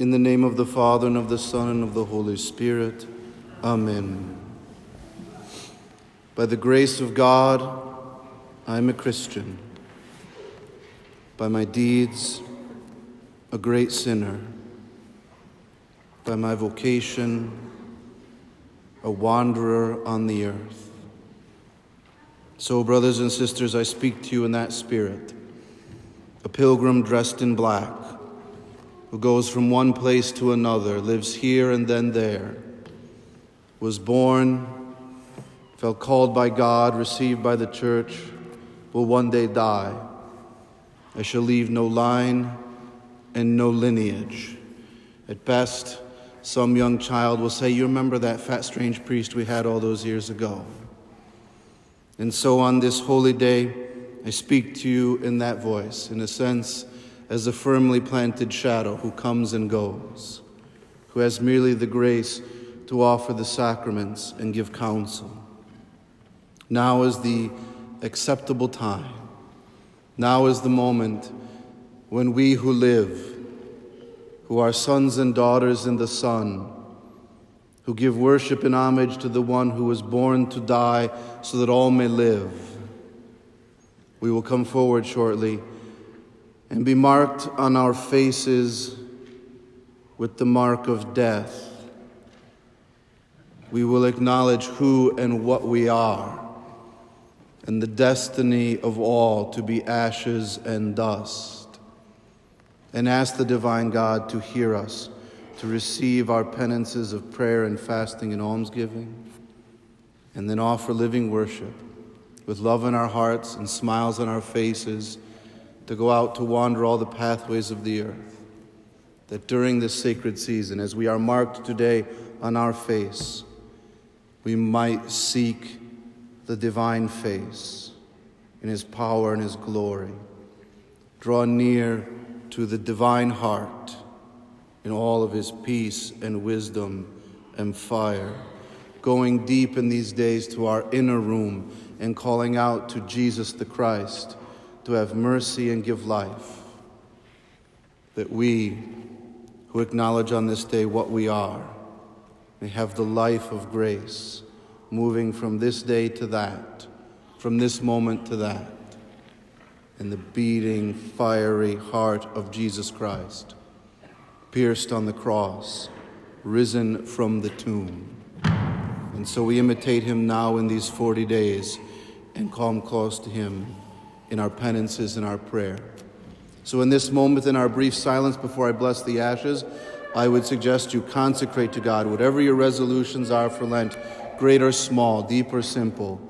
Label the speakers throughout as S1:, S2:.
S1: In the name of the Father, and of the Son, and of the Holy Spirit. Amen. By the grace of God, I am a Christian. By my deeds, a great sinner. By my vocation, a wanderer on the earth. So, brothers and sisters, I speak to you in that spirit. A pilgrim dressed in black who goes from one place to another, lives here and then there, was born, felt called by God, received by the church, will one day die. I shall leave no line and no lineage. At best, some young child will say, You remember that fat, strange priest we had all those years ago? And so on this holy day, I speak to you in that voice, in a sense, as a firmly planted shadow who comes and goes, who has merely the grace to offer the sacraments and give counsel. Now is the acceptable time. Now is the moment when we who live, who are sons and daughters in the Son, who give worship and homage to the one who was born to die so that all may live. We will come forward shortly and be marked on our faces with the mark of death. We will acknowledge who and what we are and the destiny of all to be ashes and dust, and ask the divine God to hear us, to receive our penances of prayer and fasting and almsgiving, and then offer living worship with love in our hearts and smiles on our faces to go out to wander all the pathways of the earth. That during this sacred season, as we are marked today on our face, we might seek the divine face in His power and His glory. Draw near to the divine heart in all of His peace and wisdom and fire. Going deep in these days to our inner room and calling out to Jesus the Christ to have mercy and give life, that we who acknowledge on this day what we are may have the life of grace, moving from this day to that, from this moment to that, in the beating, fiery heart of Jesus Christ, pierced on the cross, risen from the tomb. And so we imitate him now in these 40 days and come close to him in our penances and our prayer. So, in this moment, in our brief silence before I bless the ashes, I would suggest you consecrate to God whatever your resolutions are for Lent, great or small, deep or simple.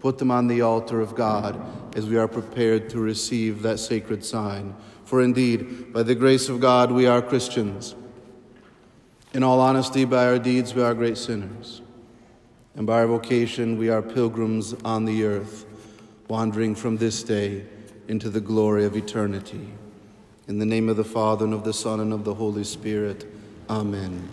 S1: Put them on the altar of God as we are prepared to receive that sacred sign. For indeed, by the grace of God, we are Christians. In all honesty, by our deeds, we are great sinners. And by our vocation, we are pilgrims on the earth wandering from this day into the glory of eternity. In the name of the Father, and of the Son, and of the Holy Spirit, Amen.